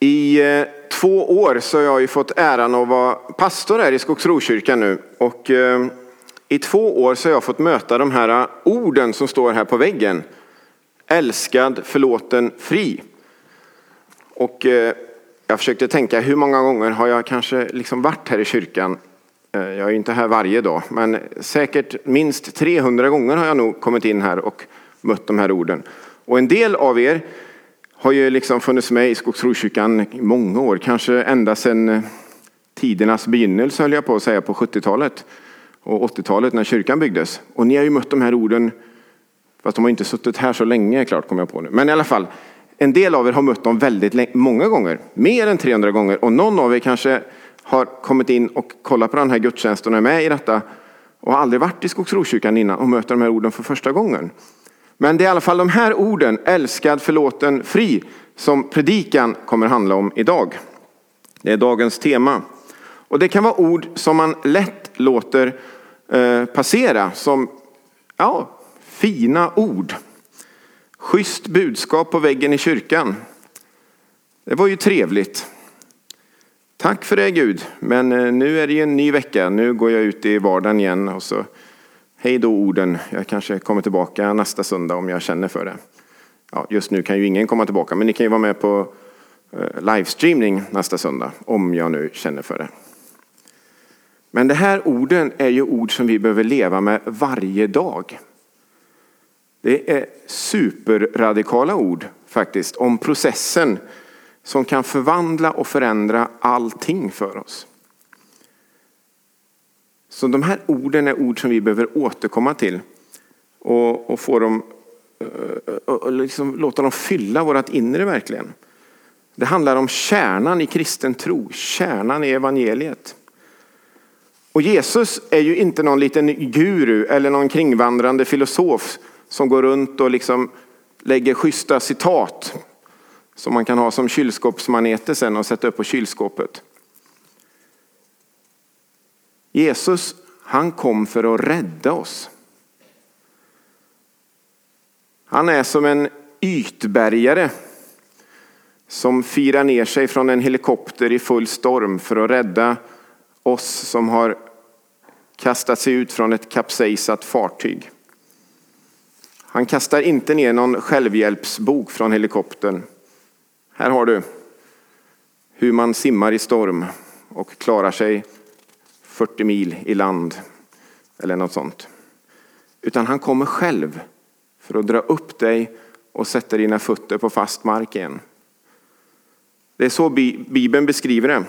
I eh, två år så har jag ju fått äran att vara pastor här i Skogsrokyrkan nu. Och eh, i två år så har jag fått möta de här orden som står här på väggen. Älskad, förlåten, fri. Och eh, jag försökte tänka hur många gånger har jag kanske liksom varit här i kyrkan. Jag är inte här varje dag, men säkert minst 300 gånger har jag nog kommit in här och mött de här orden. Och en del av er har ju liksom funnits med i Skogsrokyrkan i många år, kanske ända sedan eh, tidernas begynnelse höll jag på att säga på 70-talet och 80-talet när kyrkan byggdes. Och ni har ju mött de här orden, fast de har inte suttit här så länge klart kommer jag på nu. Men i alla fall, en del av er har mött dem väldigt många gånger, mer än 300 gånger. Och någon av er kanske har kommit in och kollat på den här gudstjänsten och är med i detta och har aldrig varit i Skogsrokyrkan innan och möter de här orden för första gången. Men det är i alla fall de här orden, älskad, förlåten, fri, som predikan kommer handla om idag. Det är dagens tema. Och det kan vara ord som man lätt låter eh, passera som ja, fina ord. Schysst budskap på väggen i kyrkan. Det var ju trevligt. Tack för det Gud, men eh, nu är det ju en ny vecka. Nu går jag ut i vardagen igen och så Hej då orden, jag kanske kommer tillbaka nästa söndag om jag känner för det. Ja, just nu kan ju ingen komma tillbaka, men ni kan ju vara med på eh, livestreaming nästa söndag om jag nu känner för det. Men de här orden är ju ord som vi behöver leva med varje dag. Det är superradikala ord faktiskt om processen som kan förvandla och förändra allting för oss. Så de här orden är ord som vi behöver återkomma till och, och få dem, eh, och liksom låta dem fylla vårt inre verkligen. Det handlar om kärnan i kristen tro, kärnan i evangeliet. Och Jesus är ju inte någon liten guru eller någon kringvandrande filosof som går runt och liksom lägger schyssta citat som man kan ha som kylskåpsmaneter sen och sätta upp på kylskåpet. Jesus, han kom för att rädda oss. Han är som en ytbergare som firar ner sig från en helikopter i full storm för att rädda oss som har kastat sig ut från ett kapsejsat fartyg. Han kastar inte ner någon självhjälpsbok från helikoptern. Här har du hur man simmar i storm och klarar sig 40 mil i land eller något sånt. Utan han kommer själv för att dra upp dig och sätta dina fötter på fast mark igen. Det är så Bibeln beskriver det.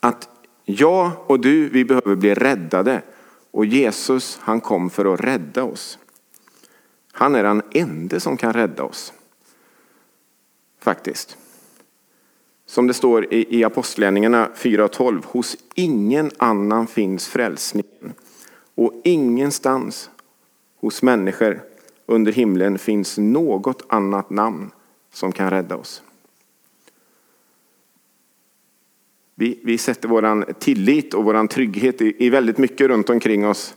Att jag och du, vi behöver bli räddade. Och Jesus, han kom för att rädda oss. Han är den enda som kan rädda oss. Faktiskt. Som det står i, i Apostlagärningarna 4.12. Hos ingen annan finns frälsningen. Och ingenstans hos människor under himlen finns något annat namn som kan rädda oss. Vi, vi sätter vår tillit och vår trygghet i, i väldigt mycket runt omkring oss.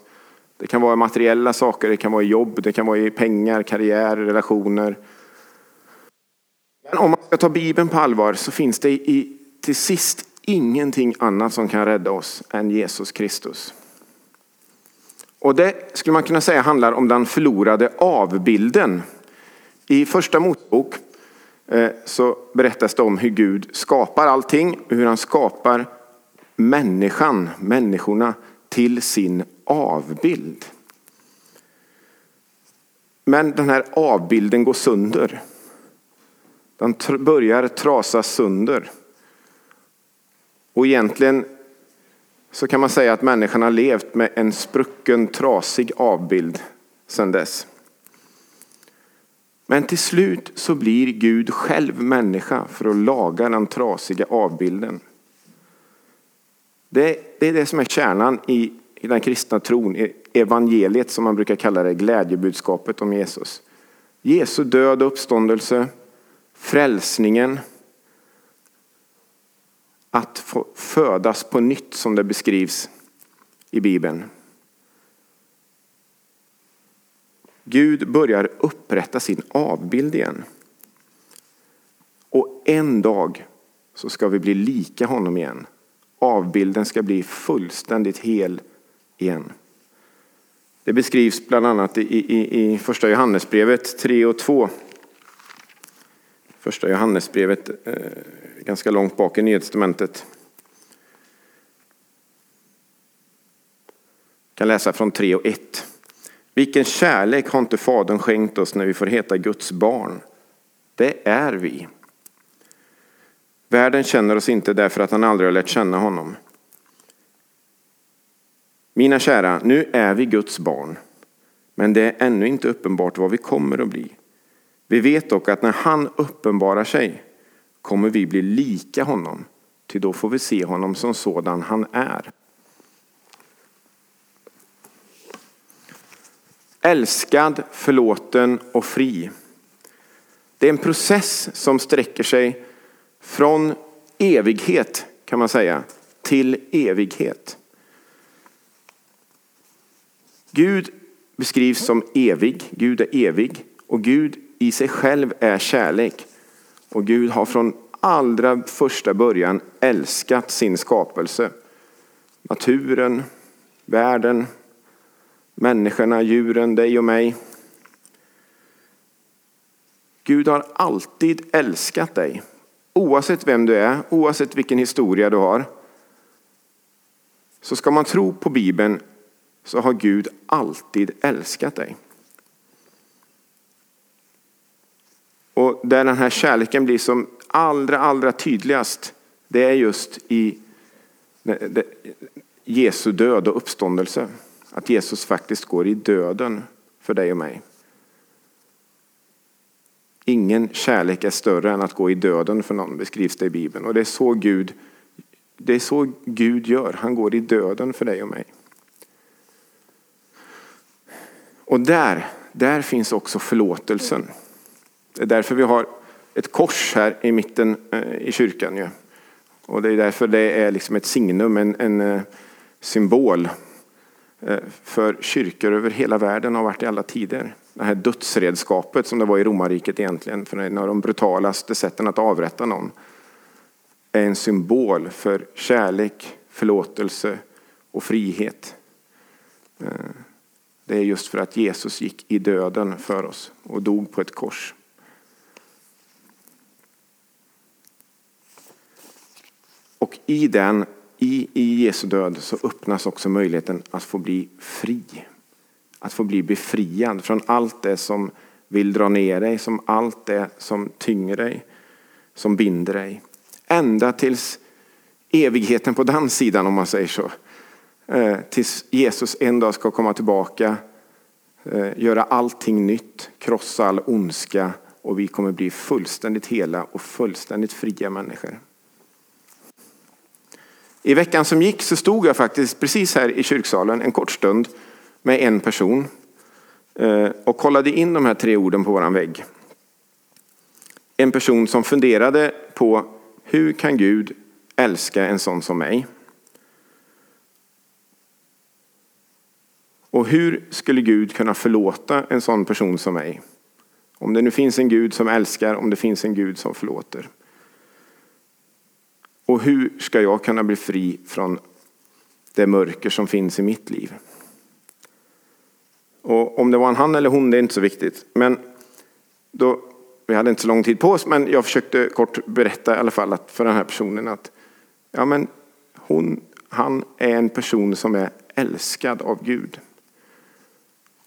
Det kan vara materiella saker, det kan vara i jobb, det kan vara i pengar, karriär, relationer, men om man ska ta Bibeln på allvar så finns det i, till sist ingenting annat som kan rädda oss än Jesus Kristus. Och det skulle man kunna säga handlar om den förlorade avbilden. I första Mosebok eh, så berättas det om hur Gud skapar allting, hur han skapar människan, människorna till sin avbild. Men den här avbilden går sönder. Den börjar trasas sönder. Och egentligen så kan man säga att människan har levt med en sprucken, trasig avbild sedan dess. Men till slut så blir Gud själv människa för att laga den trasiga avbilden. Det, det är det som är kärnan i, i den kristna tron, i evangeliet som man brukar kalla det, glädjebudskapet om Jesus. Jesu död och uppståndelse frälsningen, att få födas på nytt som det beskrivs i Bibeln. Gud börjar upprätta sin avbild igen. Och en dag så ska vi bli lika honom igen. Avbilden ska bli fullständigt hel igen. Det beskrivs bland annat i, i, i första Johannesbrevet 3 och 2. Första Johannesbrevet, eh, ganska långt bak i Nytestamentet. Jag kan läsa från 3 och 1. Vilken kärlek har inte Fadern skänkt oss när vi får heta Guds barn? Det är vi. Världen känner oss inte därför att han aldrig har lärt känna honom. Mina kära, nu är vi Guds barn, men det är ännu inte uppenbart vad vi kommer att bli. Vi vet dock att när han uppenbarar sig kommer vi bli lika honom, till då får vi se honom som sådan han är. Älskad, förlåten och fri. Det är en process som sträcker sig från evighet kan man säga till evighet. Gud beskrivs som evig, Gud är evig och Gud i sig själv är kärlek. Och Gud har från allra första början älskat sin skapelse. Naturen, världen, människorna, djuren, dig och mig. Gud har alltid älskat dig. Oavsett vem du är, oavsett vilken historia du har. Så ska man tro på Bibeln så har Gud alltid älskat dig. Och där den här kärleken blir som allra, allra tydligast, det är just i Jesu död och uppståndelse. Att Jesus faktiskt går i döden för dig och mig. Ingen kärlek är större än att gå i döden för någon, beskrivs det i Bibeln. Och det är så Gud, det är så Gud gör. Han går i döden för dig och mig. Och där, där finns också förlåtelsen. Det är därför vi har ett kors här i mitten eh, i kyrkan. Och det är därför det är liksom ett signum, en, en eh, symbol eh, för kyrkor över hela världen har varit i alla tider. Det här dödsredskapet som det var i romarriket egentligen, för en av de brutalaste sätten att avrätta någon, är en symbol för kärlek, förlåtelse och frihet. Det är just för att Jesus gick i döden för oss och dog på ett kors. I den, i, i Jesu död, så öppnas också möjligheten att få bli fri. Att få bli befriad från allt det som vill dra ner dig, som allt det som tynger dig, som binder dig. Ända tills evigheten på den sidan om man säger så. Eh, tills Jesus en dag ska komma tillbaka, eh, göra allting nytt, krossa all ondska och vi kommer bli fullständigt hela och fullständigt fria människor. I veckan som gick så stod jag faktiskt precis här i kyrksalen en kort stund med en person eh, och kollade in de här tre orden på våran vägg. En person som funderade på hur kan Gud älska en sån som mig? Och hur skulle Gud kunna förlåta en sån person som mig? Om det nu finns en Gud som älskar, om det finns en Gud som förlåter. Och hur ska jag kunna bli fri från det mörker som finns i mitt liv? Och om det var en han eller hon, det är inte så viktigt. Men då, vi hade inte så lång tid på oss, men jag försökte kort berätta i alla fall att för den här personen att ja, men hon, han är en person som är älskad av Gud.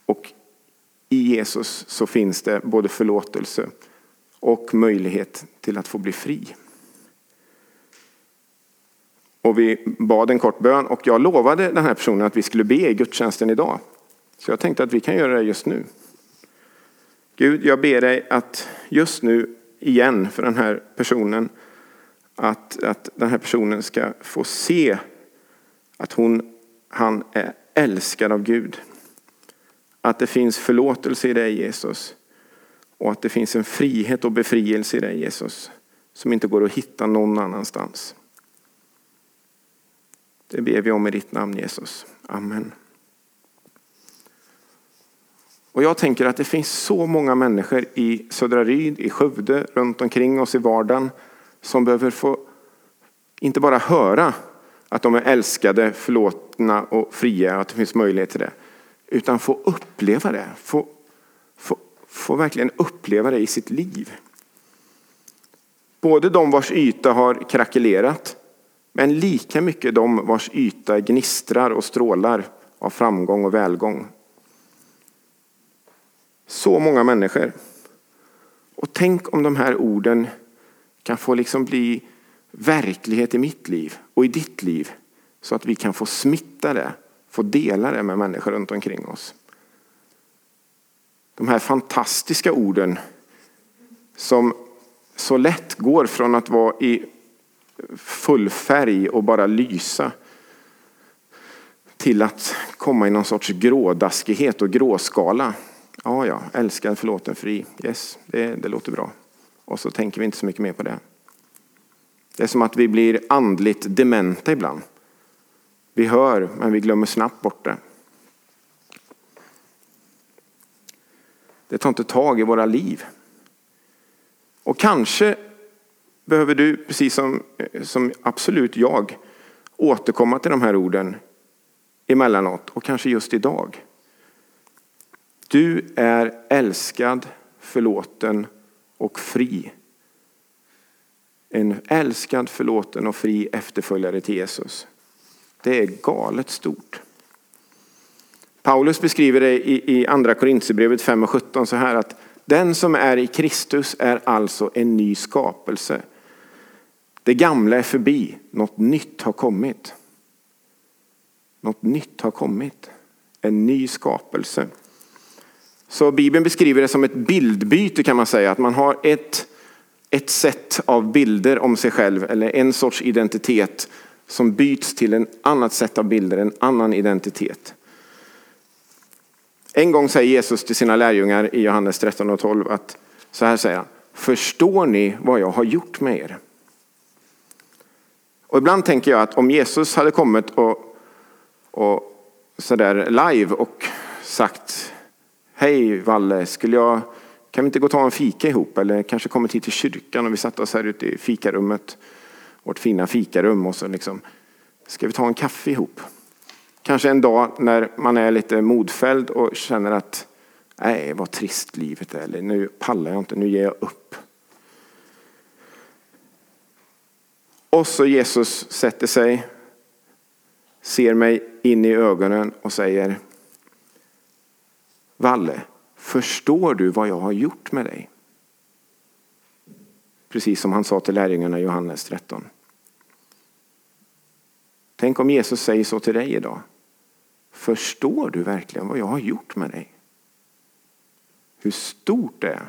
Och i Jesus så finns det både förlåtelse och möjlighet till att få bli fri. Och vi bad en kort bön och jag lovade den här personen att vi skulle be i gudstjänsten idag. Så jag tänkte att vi kan göra det just nu. Gud, jag ber dig att just nu igen för den här personen att, att den här personen ska få se att hon, han är älskad av Gud. Att det finns förlåtelse i dig Jesus. Och att det finns en frihet och befrielse i dig Jesus. Som inte går att hitta någon annanstans. Det ber vi om i ditt namn Jesus. Amen. Och jag tänker att det finns så många människor i Södra Ryd, i Skövde, runt omkring oss i vardagen som behöver få Inte bara höra att de är älskade, förlåtna och fria, att det finns möjlighet till det. Utan få uppleva det, få, få, få verkligen uppleva det i sitt liv. Både de vars yta har krackelerat, men lika mycket de vars yta gnistrar och strålar av framgång och välgång. Så många människor. Och tänk om de här orden kan få liksom bli verklighet i mitt liv och i ditt liv. Så att vi kan få smitta det, få dela det med människor runt omkring oss. De här fantastiska orden som så lätt går från att vara i full färg och bara lysa till att komma i någon sorts grådaskighet och gråskala. Ja, ja, älskad, förlåten, fri. Yes, det, det låter bra. Och så tänker vi inte så mycket mer på det. Det är som att vi blir andligt dementa ibland. Vi hör, men vi glömmer snabbt bort det. Det tar inte tag i våra liv. Och kanske behöver du, precis som, som absolut jag, återkomma till de här orden emellanåt och kanske just idag. Du är älskad, förlåten och fri. En älskad, förlåten och fri efterföljare till Jesus. Det är galet stort. Paulus beskriver det i, i andra Korintierbrevet 5 och 17 så här att den som är i Kristus är alltså en ny skapelse. Det gamla är förbi, något nytt har kommit. Något nytt har kommit. En ny skapelse. Så Bibeln beskriver det som ett bildbyte kan man säga. Att man har ett, ett sätt av bilder om sig själv eller en sorts identitet som byts till en annat sätt av bilder, en annan identitet. En gång säger Jesus till sina lärjungar i Johannes 13 och 12 att så här säger han. Förstår ni vad jag har gjort med er? Och ibland tänker jag att om Jesus hade kommit och, och sådär live och sagt Hej Valle, skulle jag, kan vi inte gå och ta en fika ihop? Eller kanske kommit hit till kyrkan och vi satt oss här ute i fikarummet. Vårt fina fikarum och så liksom, ska vi ta en kaffe ihop? Kanske en dag när man är lite modfälld och känner att nej, vad trist livet är. Eller nu pallar jag inte, nu ger jag upp. Och så Jesus sätter sig, ser mig in i ögonen och säger Valle, förstår du vad jag har gjort med dig? Precis som han sa till lärjungarna i Johannes 13. Tänk om Jesus säger så till dig idag. Förstår du verkligen vad jag har gjort med dig? Hur stort det är.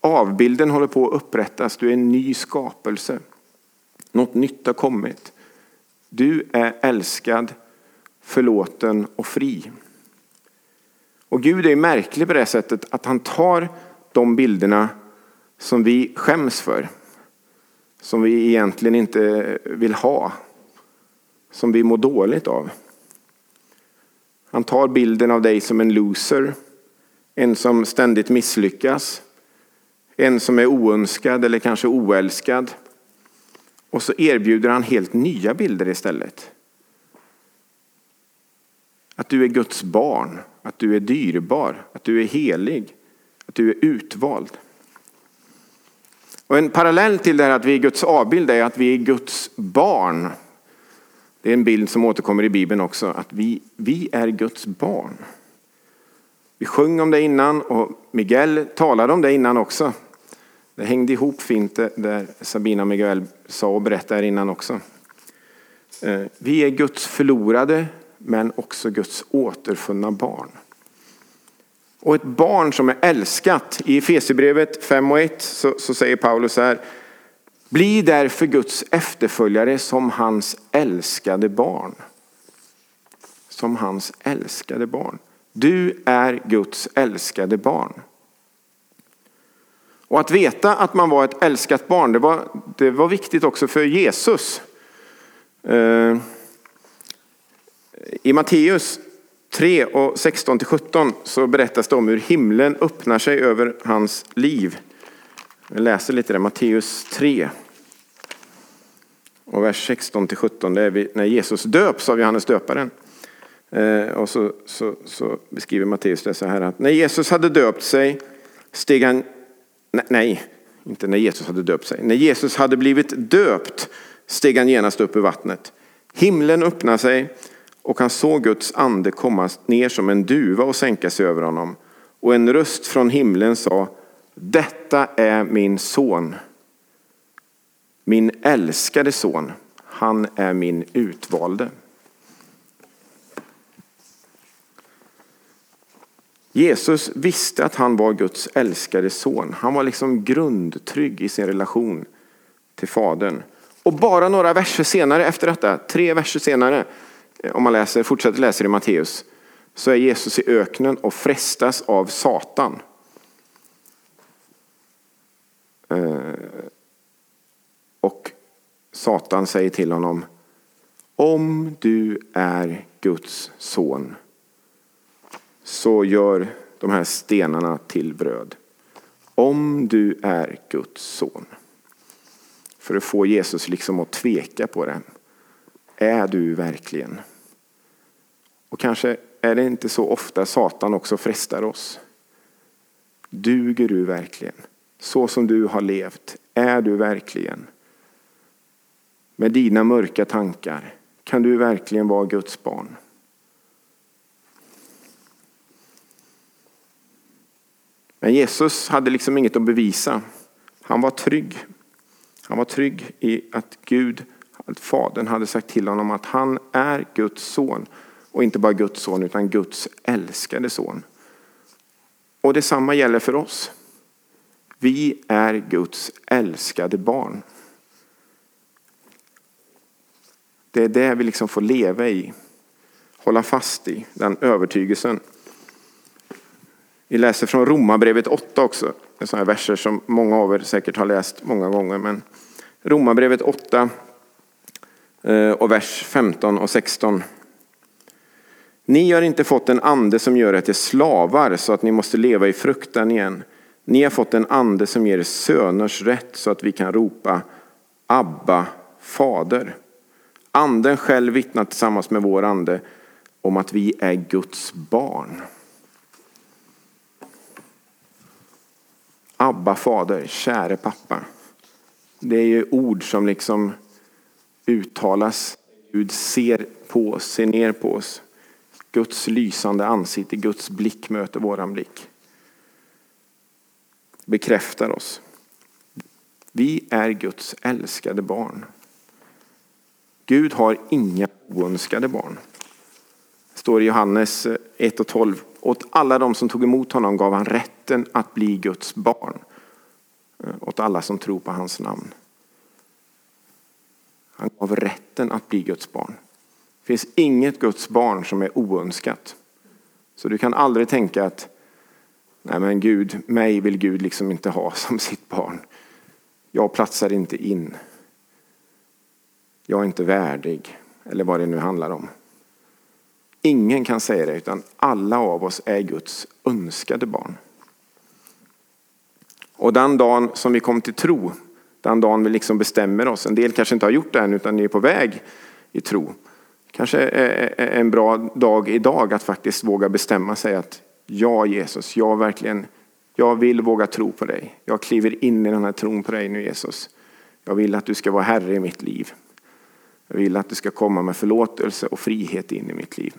Avbilden håller på att upprättas. Du är en ny skapelse. Något nytt har kommit. Du är älskad, förlåten och fri. Och Gud är märklig på det sättet att han tar de bilderna som vi skäms för. Som vi egentligen inte vill ha som vi mår dåligt av. Han tar bilden av dig som en loser, en som ständigt misslyckas, en som är oönskad eller kanske oälskad. Och så erbjuder han helt nya bilder istället. Att du är Guds barn, att du är dyrbar, att du är helig, att du är utvald. Och en parallell till det här att vi är Guds avbild är att vi är Guds barn. Det är en bild som återkommer i Bibeln också, att vi, vi är Guds barn. Vi sjöng om det innan och Miguel talade om det innan också. Det hängde ihop fint det där Sabina och Miguel sa och berättade innan också. Eh, vi är Guds förlorade men också Guds återfunna barn. Och ett barn som är älskat. I Efesierbrevet 5 och 1 så, så säger Paulus här bli därför Guds efterföljare som hans älskade barn. Som hans älskade barn. Du är Guds älskade barn. Och att veta att man var ett älskat barn, det var, det var viktigt också för Jesus. Eh, I Matteus 3 och 16 till 17 så berättas det om hur himlen öppnar sig över hans liv. Jag läser lite där, Matteus 3. Och vers 16 till 17 det är när Jesus döps av Johannes döparen. Eh, och så, så, så beskriver Matteus det så här att när Jesus hade döpt sig steg han, nej, inte när Jesus hade döpt sig, när Jesus hade blivit döpt steg han genast upp ur vattnet. Himlen öppnade sig och han såg Guds ande komma ner som en duva och sänka sig över honom. Och en röst från himlen sa, detta är min son, min älskade son, han är min utvalde. Jesus visste att han var Guds älskade son. Han var liksom grundtrygg i sin relation till Fadern. Och bara några verser senare efter detta, tre verser senare, eh, om man läser, fortsätter läsa i Matteus, så är Jesus i öknen och frestas av Satan. Eh, och Satan säger till honom, om du är Guds son så gör de här stenarna till bröd. Om du är Guds son. För att få Jesus liksom att tveka på det. Är du verkligen? Och kanske är det inte så ofta Satan också frestar oss. Duger du verkligen? Så som du har levt, är du verkligen? Med dina mörka tankar, kan du verkligen vara Guds barn? Men Jesus hade liksom inget att bevisa. Han var trygg. Han var trygg i att Gud, att Fadern hade sagt till honom att han är Guds son. Och inte bara Guds son utan Guds älskade son. Och detsamma gäller för oss. Vi är Guds älskade barn. Det är det vi liksom får leva i, hålla fast i, den övertygelsen. Vi läser från Romarbrevet 8 också. Det är sådana verser som många av er säkert har läst många gånger. Men Romarbrevet 8 eh, och vers 15 och 16. Ni har inte fått en ande som gör er till slavar så att ni måste leva i fruktan igen. Ni har fått en ande som ger söners rätt så att vi kan ropa Abba, Fader. Anden själv vittnar tillsammans med vår ande om att vi är Guds barn. Abba fader, käre pappa. Det är ju ord som liksom uttalas. Gud ser på oss, ser ner på oss. Guds lysande ansikte, Guds blick möter våran blick. Bekräftar oss. Vi är Guds älskade barn. Gud har inga oönskade barn. Det står i Johannes 1 och 12. Åt alla de som tog emot honom gav han rätten att bli Guds barn. Eh, åt alla som tror på hans namn. Han gav rätten att bli Guds barn. Det finns inget Guds barn som är oönskat. Så du kan aldrig tänka att nej men Gud, mig vill Gud liksom inte ha som sitt barn. Jag platsar inte in. Jag är inte värdig. Eller vad det nu handlar om. Ingen kan säga det, utan alla av oss är Guds önskade barn. Och den dagen som vi kom till tro, den dagen vi liksom bestämmer oss, en del kanske inte har gjort det än utan ni är på väg i tro. Kanske är en bra dag idag att faktiskt våga bestämma sig att ja Jesus, jag verkligen, jag vill våga tro på dig. Jag kliver in i den här tron på dig nu Jesus. Jag vill att du ska vara Herre i mitt liv. Jag vill att du ska komma med förlåtelse och frihet in i mitt liv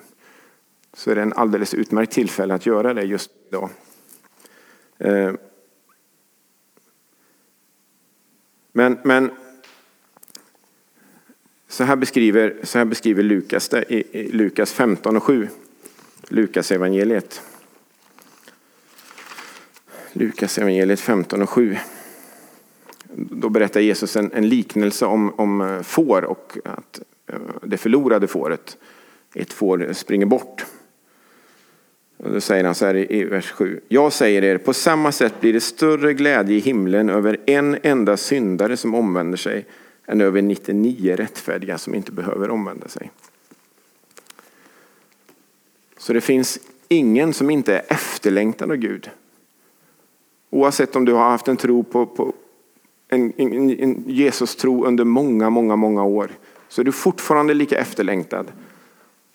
så är det en alldeles utmärkt tillfälle att göra det just idag. Eh, men, men så här beskriver, så här beskriver Lukas det i, i Lukas 15 och 7. Lukas evangeliet. Lukas evangeliet 15 och 7. Då berättar Jesus en, en liknelse om, om eh, får och att eh, det förlorade fåret, ett får springer bort. Och då säger han så här i vers 7. Jag säger er, på samma sätt blir det större glädje i himlen över en enda syndare som omvänder sig än över 99 rättfärdiga som inte behöver omvända sig. Så det finns ingen som inte är efterlängtad av Gud. Oavsett om du har haft en tro på, på en, en, en Jesus-tro under många, många, många år så är du fortfarande lika efterlängtad.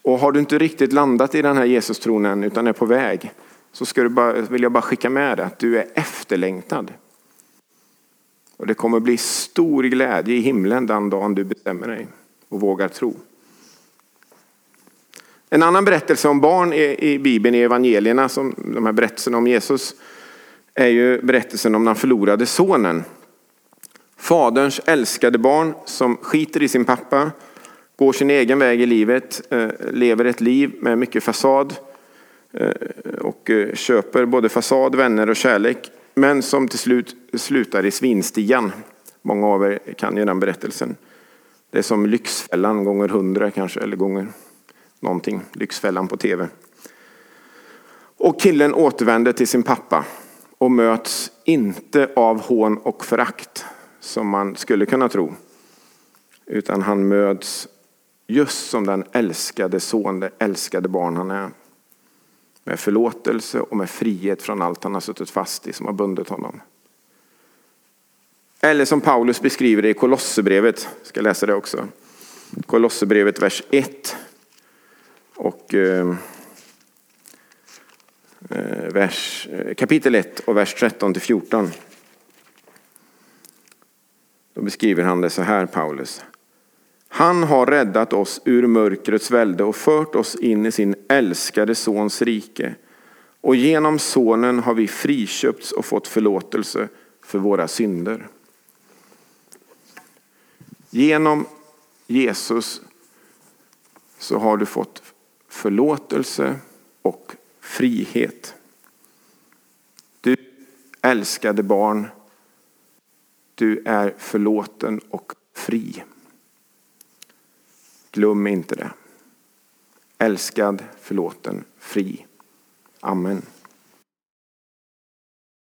Och har du inte riktigt landat i den här Jesus-tron än utan är på väg så ska du bara, vill jag bara skicka med dig att du är efterlängtad. Och det kommer bli stor glädje i himlen den dagen du bestämmer dig och vågar tro. En annan berättelse om barn i Bibeln, i evangelierna, som de här berättelserna om Jesus, är ju berättelsen om den förlorade sonen. Faderns älskade barn som skiter i sin pappa, går sin egen väg i livet, eh, lever ett liv med mycket fasad eh, och eh, köper både fasad, vänner och kärlek, men som till slut slutar i svinstian. Många av er kan ju den berättelsen. Det är som Lyxfällan gånger hundra kanske, eller gånger någonting. Lyxfällan på tv. Och killen återvänder till sin pappa och möts inte av hån och förakt som man skulle kunna tro. Utan han möts just som den älskade son, det älskade barn han är. Med förlåtelse och med frihet från allt han har suttit fast i som har bundit honom. Eller som Paulus beskriver det i Kolosserbrevet, jag ska läsa det också. Kolosserbrevet vers 1 och eh, eh vers, eh, kapitel 1 och vers 13 till 14. Då beskriver han det så här, Paulus. Han har räddat oss ur mörkrets välde och fört oss in i sin älskade sons rike. Och genom sonen har vi friköpts och fått förlåtelse för våra synder. Genom Jesus så har du fått förlåtelse och frihet. Du älskade barn, du är förlåten och fri. Glöm inte det. Älskad, förlåten, fri. Amen.